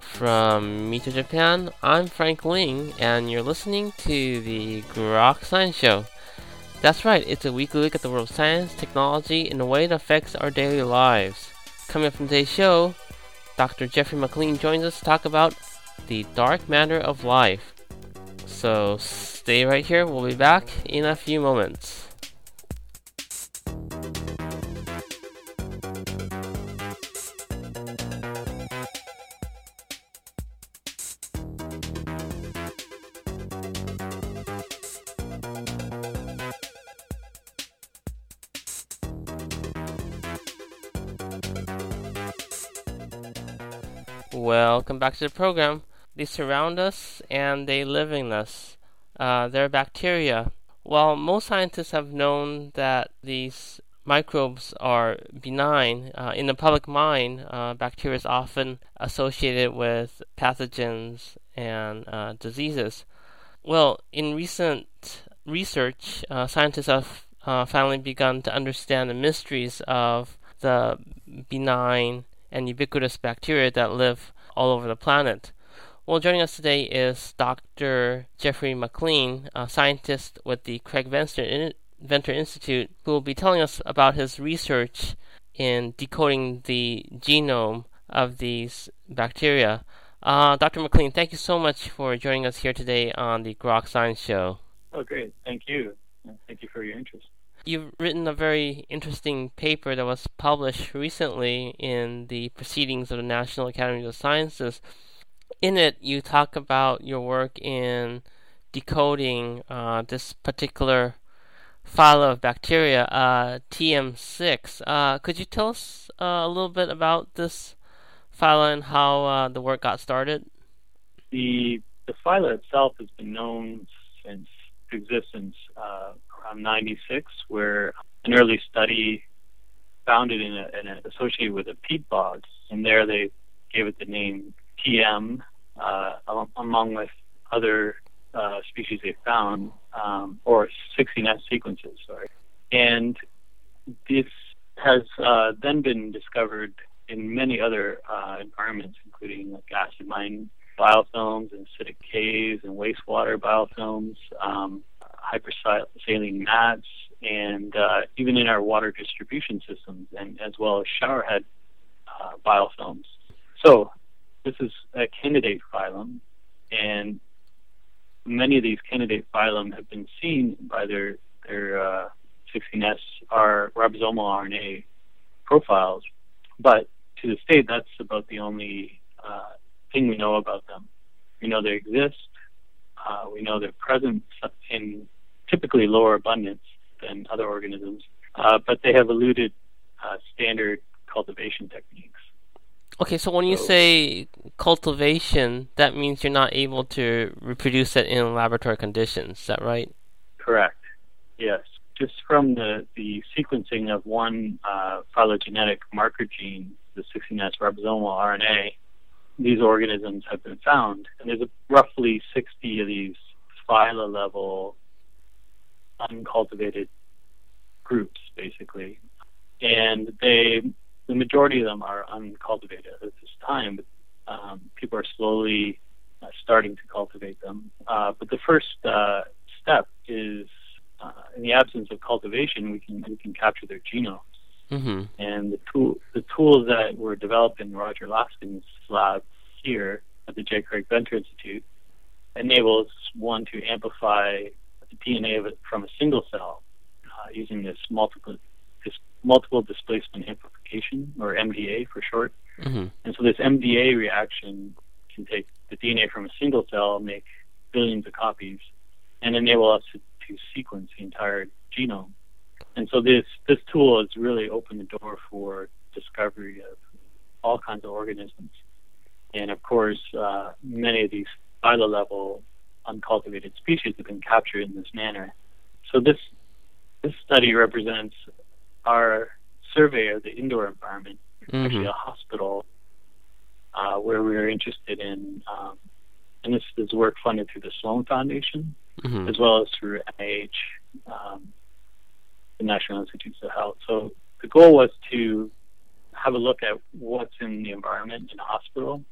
From Mita Japan, I'm Frank Ling, and you're listening to the Grok Science Show. That's right, it's a weekly look at the world of science, technology, in a way that affects our daily lives. Coming up from today's show, Dr. Jeffrey McLean joins us to talk about the dark matter of life. So stay right here, we'll be back in a few moments. Welcome back to the program. They surround us and they live in us. Uh, they're bacteria. While most scientists have known that these microbes are benign, uh, in the public mind, uh, bacteria is often associated with pathogens and uh, diseases. Well, in recent research, uh, scientists have uh, finally begun to understand the mysteries of the benign and ubiquitous bacteria that live all over the planet. Well, joining us today is Dr. Jeffrey McLean, a scientist with the Craig Venter, Venter Institute, who will be telling us about his research in decoding the genome of these bacteria. Uh, Dr. McLean, thank you so much for joining us here today on the Grok Science Show. Oh, great. Thank you. Thank you for your interest. You've written a very interesting paper that was published recently in the Proceedings of the National Academy of Sciences. In it, you talk about your work in decoding uh, this particular phyla of bacteria, uh, TM6. Uh, could you tell us uh, a little bit about this phyla and how uh, the work got started? The the phyla itself has been known since existence uh, around 96, where an early study found it in a, in a, associated with a peat bog, and there they gave it the name TM, uh, among with other uh, species they found, um, or 16S sequences, sorry. And this has uh, then been discovered in many other uh, environments, including like acid mine biofilms and acidic caves and wastewater biofilms, um, hypersaline mats, and uh, even in our water distribution systems, and as well as showerhead uh, biofilms. So this is a candidate phylum, and many of these candidate phylum have been seen by their their uh, 16S are ribosomal RNA profiles, but to this date, that's about the only uh, thing we know about them. We know they exist. Uh, we know they're present in typically lower abundance than other organisms, uh, but they have eluded uh, standard cultivation techniques. Okay, so when you say cultivation, that means you're not able to reproduce it in laboratory conditions. Is that right? Correct. Yes. Just from the, the sequencing of one uh, phylogenetic marker gene, the 16S ribosomal RNA, these organisms have been found. And there's a, roughly 60 of these phyla level uncultivated groups, basically. And they, the majority of them are uncultivated at this time, but um, people are slowly uh, starting to cultivate them. Uh, but the first uh, step is, uh, in the absence of cultivation, we can we can capture their genomes. Mm-hmm. And the tool the tools that were developed in Roger Laskin's lab here at the J. Craig Venter Institute enables one to amplify the DNA of it from a single cell uh, using this multiple this multiple displacement amplification, or MDA for short. Mm-hmm. And so this MDA reaction can take the DNA from a single cell, make billions of copies, and enable us to, to sequence the entire genome. And so this this tool has really opened the door for discovery of all kinds of organisms. And of course, uh, many of these phyla level uncultivated species have been captured in this manner. So this this study represents our survey of the indoor environment, mm-hmm. actually a hospital, uh, where we are interested in um, and this is work funded through the Sloan Foundation Mm-hmm. as well as through NIH, um, the National Institutes of Health. So the goal was to have a look at what's in the environment in a hospital,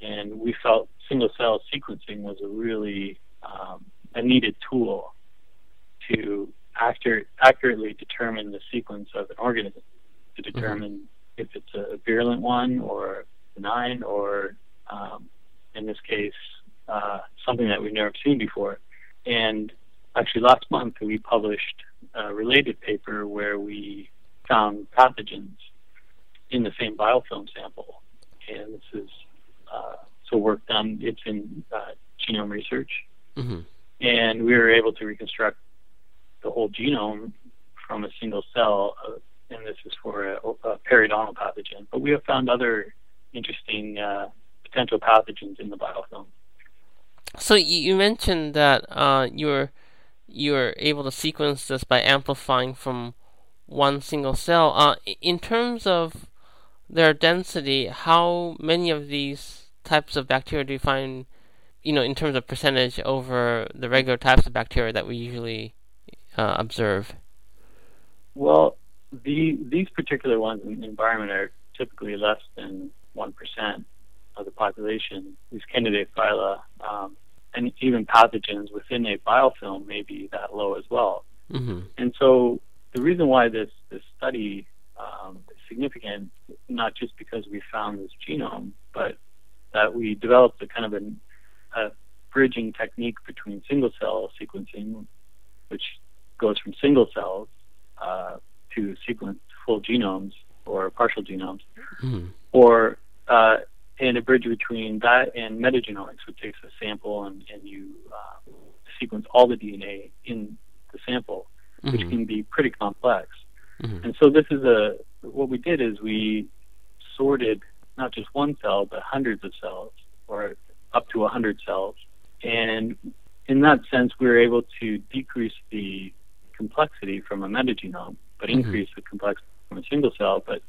and we felt single cell sequencing was a really um, a needed tool to accurate, accurately determine the sequence of an organism, to determine if it's a virulent one or benign or, um, in this case, uh, something that we've never seen before. And actually, last month we published a related paper where we found pathogens in the same biofilm sample. And this is uh, so work done. It's in uh, genome research, Mm-hmm. and we were able to reconstruct the whole genome from a single cell. Uh, and this is for a, a periodontal pathogen. But we have found other interesting uh, potential pathogens in the biofilm. So you, mentioned that uh, you're you're able to sequence this by amplifying from one single cell. Uh, in terms of their density, how many of these types of bacteria do you find, you know, in terms of percentage over the regular types of bacteria that we usually uh, observe? Well, the these particular ones in the environment are typically less than one percent of the population. These candidate phyla, um, and even pathogens within a biofilm may be that low as well. Mm-hmm. And so the reason why this this study um, is significant, not just because we found this genome, but that we developed a kind of an, a bridging technique between single cell sequencing, which goes from single cells uh, to sequence full genomes or partial genomes, Mm-hmm. or uh, and a bridge between that and metagenomics, which takes a sample and, and you uh, sequence all the DNA in the sample, which Mm-hmm. can be pretty complex. Mm-hmm. And so this is a what we did is we sorted not just one cell but hundreds of cells or up to a hundred cells, and in that sense we were able to decrease the complexity from a metagenome, but Mhm. increase the complexity from a single cell, but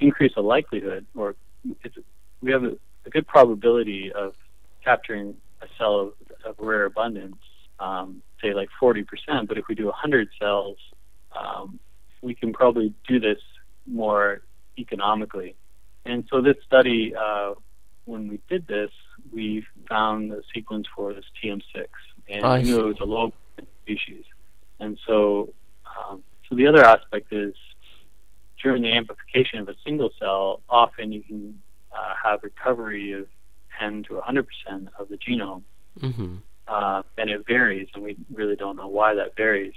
increase the likelihood or it's, we have a, a good probability of capturing a cell of, of rare abundance, um, say like 40%. But if we do 100 cells, um, we can probably do this more economically. And so this study, uh, when we did this, we found the sequence for this TM6, and I we knew see. it was a low species. And so, um, so the other aspect is during the amplification of a single cell, often you can uh, have recovery of 10 to 100 percent of the genome, Mm-hmm. uh, and it varies, and we really don't know why that varies.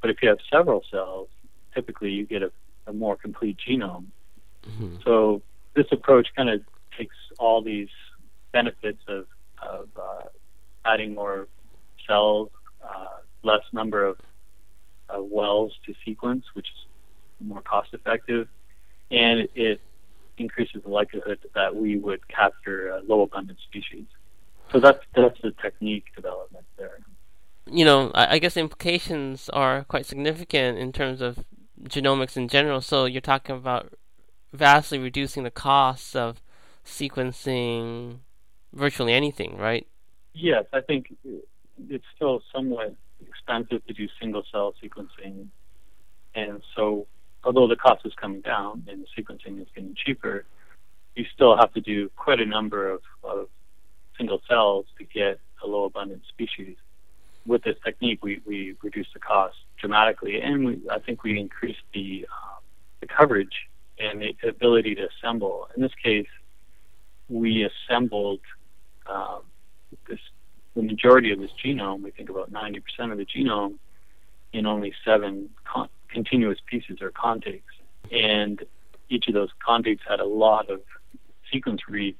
But if you have several cells, typically you get a, a more complete genome. Mm-hmm. So this approach kind of takes all these benefits of, of uh, adding more cells, uh, less number of uh, wells to sequence, which is more cost effective, and it increases the likelihood that we would capture a low abundant species. So that's that's the technique development there. you know, I, I guess the implications are quite significant in terms of genomics in general. So you're talking about vastly reducing the costs of sequencing virtually anything, right? Yes, I think it's still somewhat expensive to do single cell sequencing, and so although the cost is coming down and the sequencing is getting cheaper, you still have to do quite a number of, of single cells to get a low abundant species. With this technique, we, we reduce the cost dramatically, and we, I think we increase the uh, the coverage and the ability to assemble. In this case, we assembled um, the majority of this genome. We think about 90% of the genome in only seven con- continuous pieces or contigs, and each of those contigs had a lot of sequence reads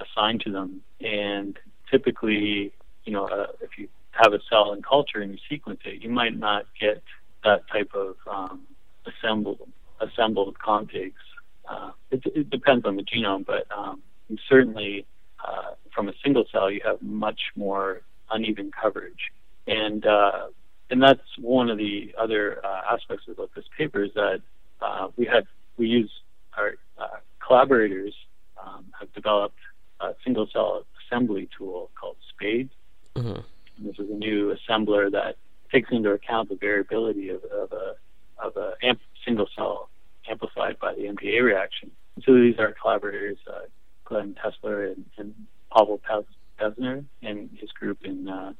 assigned to them. And typically, you know, uh, if you have a cell in culture and you sequence it, you might not get that type of um, assembled assembled contigs. Uh, it, it depends on the genome, but um, certainly uh, from a single cell you have much more uneven coverage, and uh, and that's one of the other uh, aspects about this paper is that uh, we had we use our uh, collaborators um, have developed a single cell assembly tool called Spades. Mm-hmm. This is a new assembler that takes into account the variability of, of a of a amp, single cell amplified by the MPA reaction. So these are collaborators, uh, Glenn Tesler and, and Pavel Pesner and his group in uh,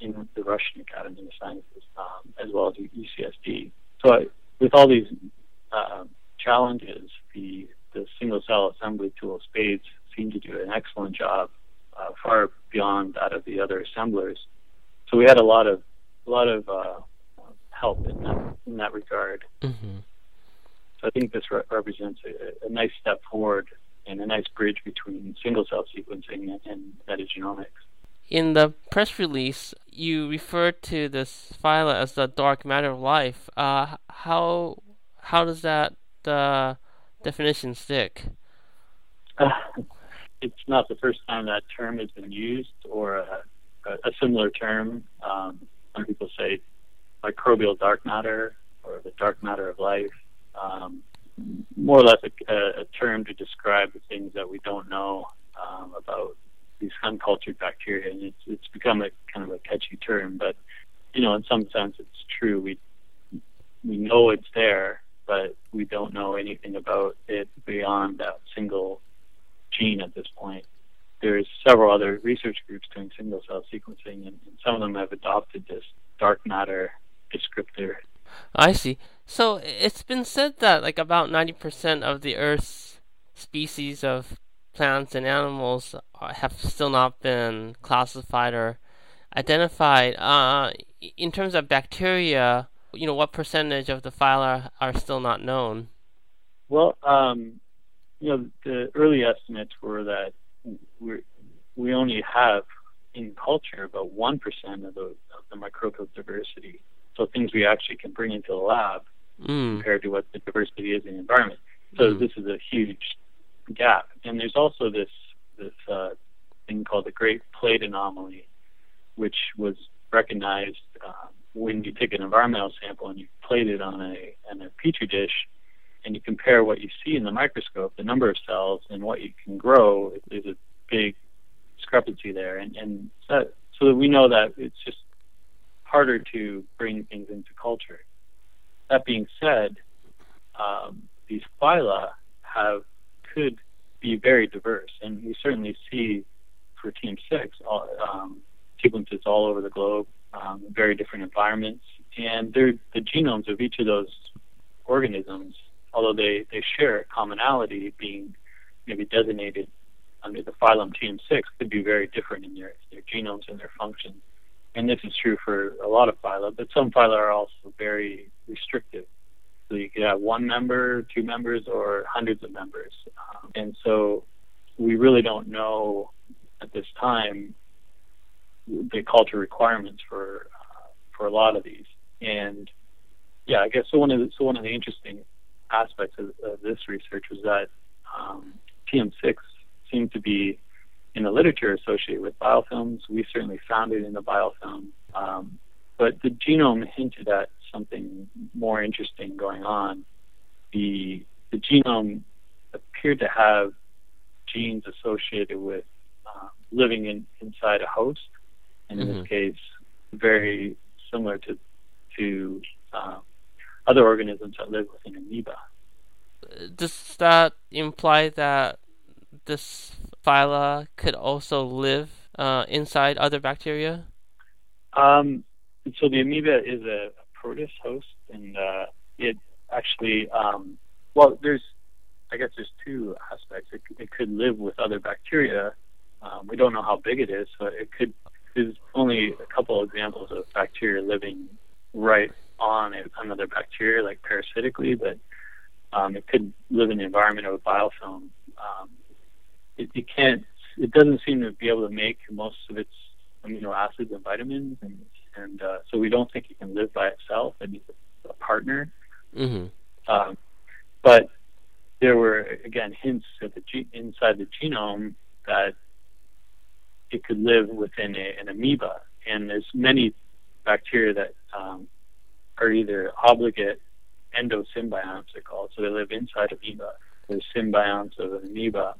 in the Russian Academy of Sciences, um, as well as UCSD. So I, with all these uh, challenges, the the single cell assembly tool Spades seemed to do an excellent job, uh, far beyond that of the other assemblers. So we had a lot of a lot of uh, help in that in that regard. Mm-hmm. So I think this re- represents a, a, nice step forward and a nice bridge between single cell sequencing and, and metagenomics. In the press release, you referred to this phyla as the dark matter of life. Uh, how how does that uh, definition stick? Uh, it's not the first time that term has been used, or a, a similar term. Um, some people say microbial dark matter or the dark matter of life. Um, more or less a, a, term to describe the things that we don't know um, about these uncultured bacteria, and it's it's become a kind of a catchy term. But you know, in some sense, it's true. We we know it's there, but we don't know anything about it beyond that single gene at this point. There's several other research groups doing single cell sequencing, and, and some of them have adopted this dark matter descriptor. I see. So it's been said that like about 90% of the Earth's species of plants and animals have still not been classified or identified. Uh, in terms of bacteria, you know, what percentage of the phyla are, still not known? Well, um, you know, the early estimates were that we we only have in culture about one percent of the of the microbial diversity. So things we actually can bring into the lab mm. compared to what the diversity is in the environment. So mm. this is a huge gap. And there's also this this uh, thing called the Great Plate Anomaly, which was recognized uh, when you take an environmental sample and you plate it on a on a petri dish, and you compare what you see in the microscope, the number of cells, and what you can grow. There's a big discrepancy there, and and so, so that we know that it's just harder to bring things into culture. That being said, um, these phyla have could be very diverse, and we certainly see for Team Six all, um, sequences all over the globe, um, very different environments, and the genomes of each of those organisms, although they, they share a commonality, being maybe designated under the phylum TM6, could be very different in their, their genomes and their functions. And this is true for a lot of phyla, but some phyla are also very restrictive. So you could have one member, two members, or hundreds of members. Um, and so we really don't know at this time the culture requirements for uh, for a lot of these. And yeah, I guess so. One of the, so one of the interesting aspects of, of this research was that um, TM6 seemed to be in the literature associated with biofilms. We certainly found it in the biofilm, um, but the genome hinted at something more interesting going on. The the genome appeared to have genes associated with uh, living in, inside a host, and in mm-hmm. this case, very similar to to uh, other organisms that live within amoeba. Does that imply that this phyla could also live uh, inside other bacteria? Um, so the amoeba is a protist host, and uh, it actually, um, well, there's, I guess there's two aspects. It, it could live with other bacteria. Um, we don't know how big it is, so it could. There's only a couple examples of bacteria living right on another bacteria, like parasitically, but um, it could live in the environment of a biofilm. Um, it, it can't. It doesn't seem to be able to make most of its amino acids and vitamins, and and uh, so we don't think it can live by itself. It needs a, partner. Mm-hmm. Um, but there were again hints at the ge- inside the genome that it could live within a, an amoeba, and there's many bacteria that um, are either obligate endosymbionts, they're called, so they live inside amoeba. There's symbionts of an amoeba,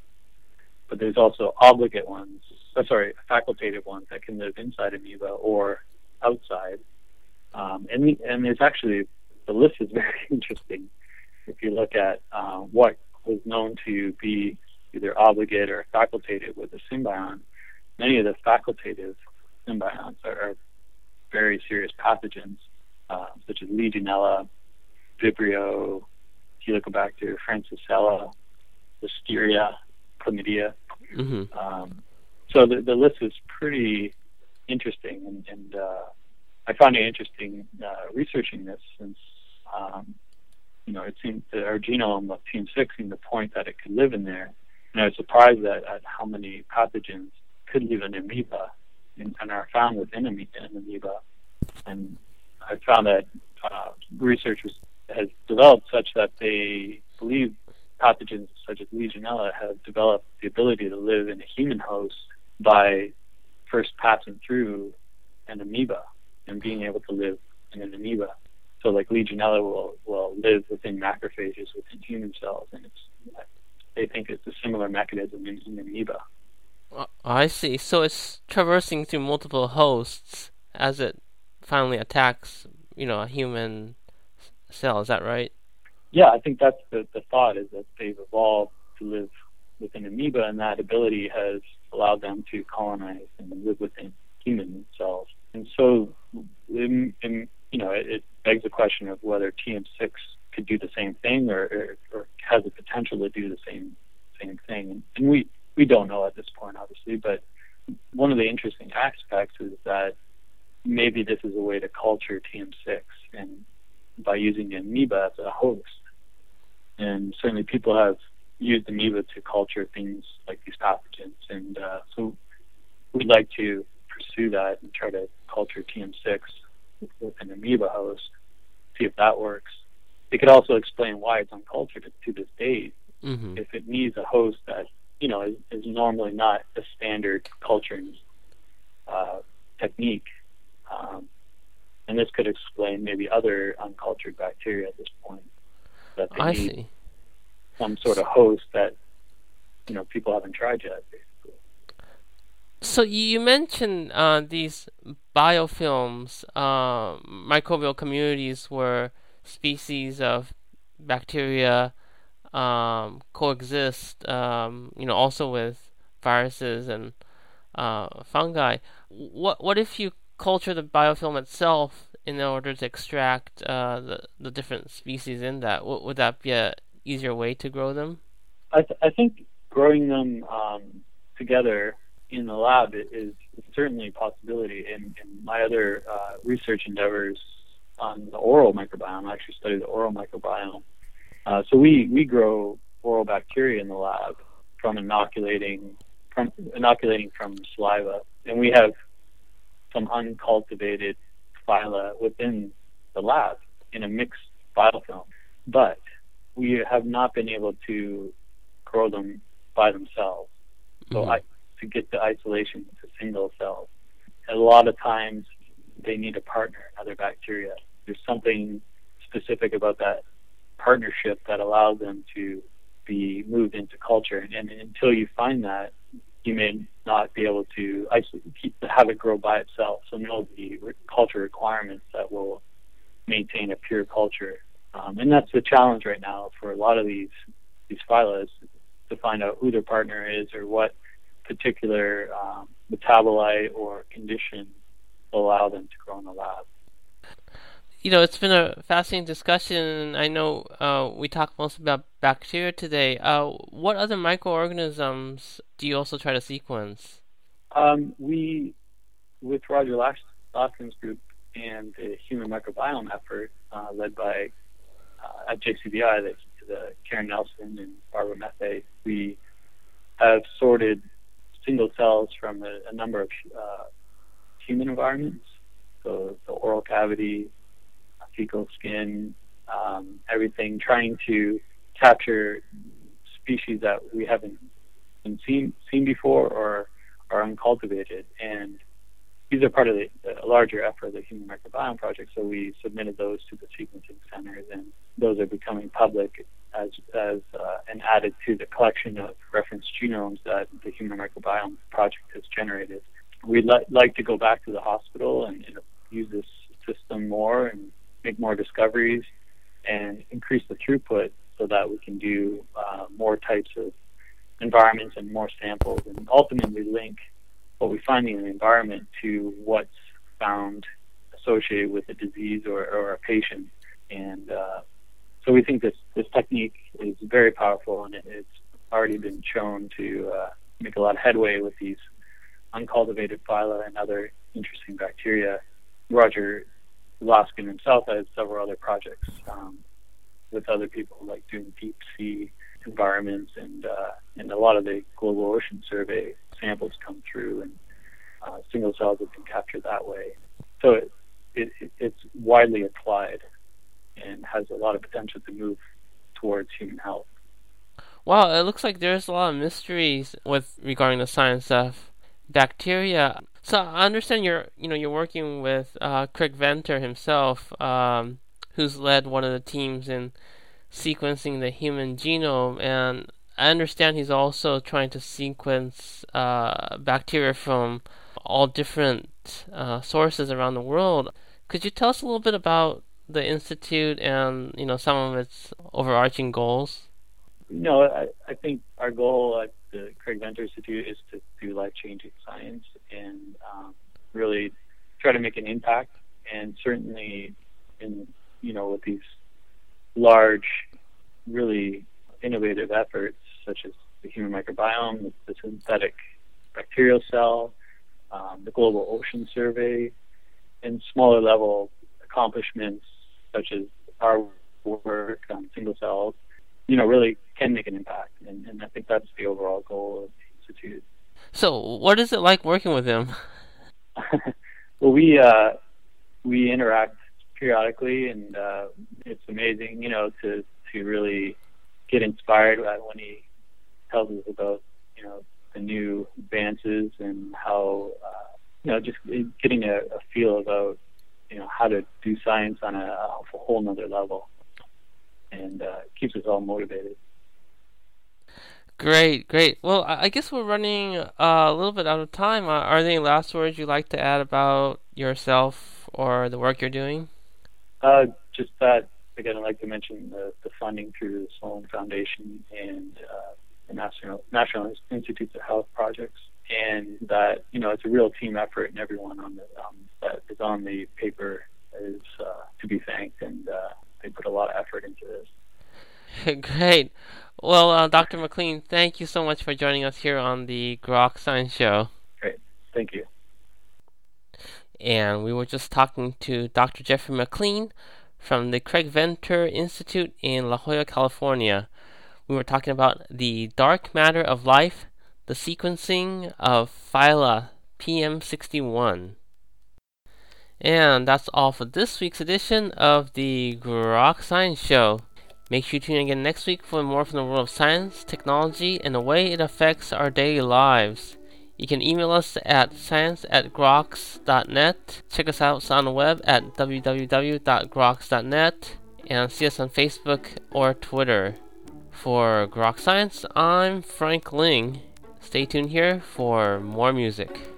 but there's also obligate ones uh, sorry, facultative ones that can live inside amoeba or outside. Um, and and it's actually the list is very interesting. If you look at uh, what was known to be either obligate or facultative with a symbiont, many of the facultative symbionts are, are very serious pathogens, uh, such as Legionella, Vibrio, Helicobacter, Francisella, Listeria, Chlamydia. Mm-hmm. Um, so the, the list is pretty interesting, and, and uh, I found it interesting uh, researching this since um, you know it seemed that our genome of TM6 seemed to point that it could live in there, and I was surprised at, at how many pathogens could live in amoeba and, and are found within amoeba, amoeba. And I found that uh, research was, has developed such that they believe pathogens such as Legionella have developed the ability to live in a human host by first passing through an amoeba and being able to live in an amoeba. So, like Legionella will will live within macrophages within human cells, and it's they think it's a similar mechanism in, in amoeba. I see. So it's traversing through multiple hosts as it finally attacks, you know, a human cell. Is that right? Yeah, I think that's the the thought is that they've evolved to live within amoeba, and that ability has allowed them to colonize and live within human cells. And so, in, in, you know, it, it begs the question of whether TM6 could do the same thing or, or, or has the potential to do the same same thing. And, we we don't know at this point, obviously, but one of the interesting aspects is that maybe this is a way to culture TM6 and by using the amoeba as a host. And certainly people have used amoeba to culture things like these pathogens. And uh, so we'd like to pursue that and try to culture TM6 with an amoeba host, see if that works. It could also explain why it's uncultured to this date. Mm-hmm. If it needs a host that you know is, is normally not a standard culturing uh, technique, um, and this could explain maybe other uncultured bacteria at this point that they I need see. some sort of host that you know people haven't tried yet. Basically. So you mentioned uh, these biofilms, uh, microbial communities where species of bacteria um, coexist, um, you know, also with viruses and uh, fungi. What what if you culture the biofilm itself in order to extract uh, the the different species in that? W- would that be a easier way to grow them? I th- I think growing them um, together in the lab is, certainly a possibility. In, in my other uh, research endeavors on the oral microbiome, I actually study the oral microbiome uh, so we, we grow oral bacteria in the lab from inoculating from inoculating from saliva, and we have some uncultivated phyla within the lab in a mixed biofilm. But we have not been able to grow them by themselves. So mm-hmm. I, to get the isolation to single cells, a lot of times they need a partner, another bacteria. There's something specific about that partnership that allows them to be moved into culture. And, and until you find that, you may not be able to keep, have it grow by itself. So know the culture requirements that will maintain a pure culture. Um, and that's the challenge right now for a lot of these these phyla to find out who their partner is or what particular um, metabolite or condition will allow them to grow in the lab you know, it's been a fascinating discussion. I know uh, we talked most about bacteria today. Uh, what other microorganisms do you also try to sequence? Um, we, with Roger Laskin's group and the human microbiome effort uh, led by uh, at JCBI, the, the Karen Nelson and Barbara Methé, we have sorted single cells from a, a number of uh, human environments, so the oral cavity, fecal skin, um, everything, trying to capture species that we haven't been seen seen before or are uncultivated. And these are part of the, the larger effort of the Human Microbiome Project. So we submitted those to the sequencing centers, and those are becoming public as as uh, and added to the collection of reference genomes that the Human Microbiome Project has generated. We'd li- like to go back to the hospital and, and use this system more and make more discoveries and increase the throughput so that we can do uh, more types of environments and more samples and ultimately link what we find in the environment to what's found associated with a disease or, or a patient. And uh, so we think this, this technique is very powerful and it, it's already been shown to uh, make a lot of headway with these uncultivated phyla and other interesting bacteria. Roger Laskin himself has several other projects um, with other people, like doing deep sea environments, and uh, and a lot of the global ocean survey samples come through, and uh, single cells have been captured that way. So it, it, it's widely applied and has a lot of potential to move towards human health. Wow, it looks like there's a lot of mysteries with regarding the science of bacteria. So I understand you're you know you're working with uh, Craig Venter himself, um, who's led one of the teams in sequencing the human genome, and I understand he's also trying to sequence uh, bacteria from all different uh, sources around the world. Could you tell us a little bit about the institute and you know some of its overarching goals? No, I, I think our goal at the Craig Venter Institute is to do life changing science and um, really try to make an impact. And certainly, in you know, with these large, really innovative efforts such as the human microbiome, the synthetic bacterial cell, um, the global ocean survey, and smaller level accomplishments such as our work on single cells, you know, really can make an impact. And, and I think that's the overall goal of the Institute. So, what is it like working with him? well, we uh, we interact periodically, and uh, it's amazing, you know, to to really get inspired when he tells us about, you know, the new advances and how, uh, you know, just getting a, a feel about, you know, how to do science on a, a whole nother level, and uh, keeps us all motivated. Great, great. Well, I guess we're running uh, a little bit out of time. Uh, are there any last words you'd like to add about yourself or the work you're doing? Uh, just that, again, I'd like to mention the, the funding through the Sloan Foundation and uh, the National, National Institutes of Health projects, and that, you know, it's a real team effort, and everyone on the, um, that is on the paper is uh, to be thanked, and uh, they put a lot of effort into this. Great. Well, uh, Dr. McLean, thank you so much for joining us here on the Grok Science Show. And we were just talking to Dr. Jeffrey McLean from the Craig Venter Institute in La Jolla, California. We were talking about the dark matter of life, the sequencing of phyla PM61. And that's all for this week's edition of the Grok Science Show. Make sure you tune in again next week for more from the world of science, technology, and the way it affects our daily lives. You can email us at science at groks.net. Check us out on the web at www.groks.net and see us on Facebook or Twitter. For Grok Science, I'm Frank Ling. Stay tuned here for more music.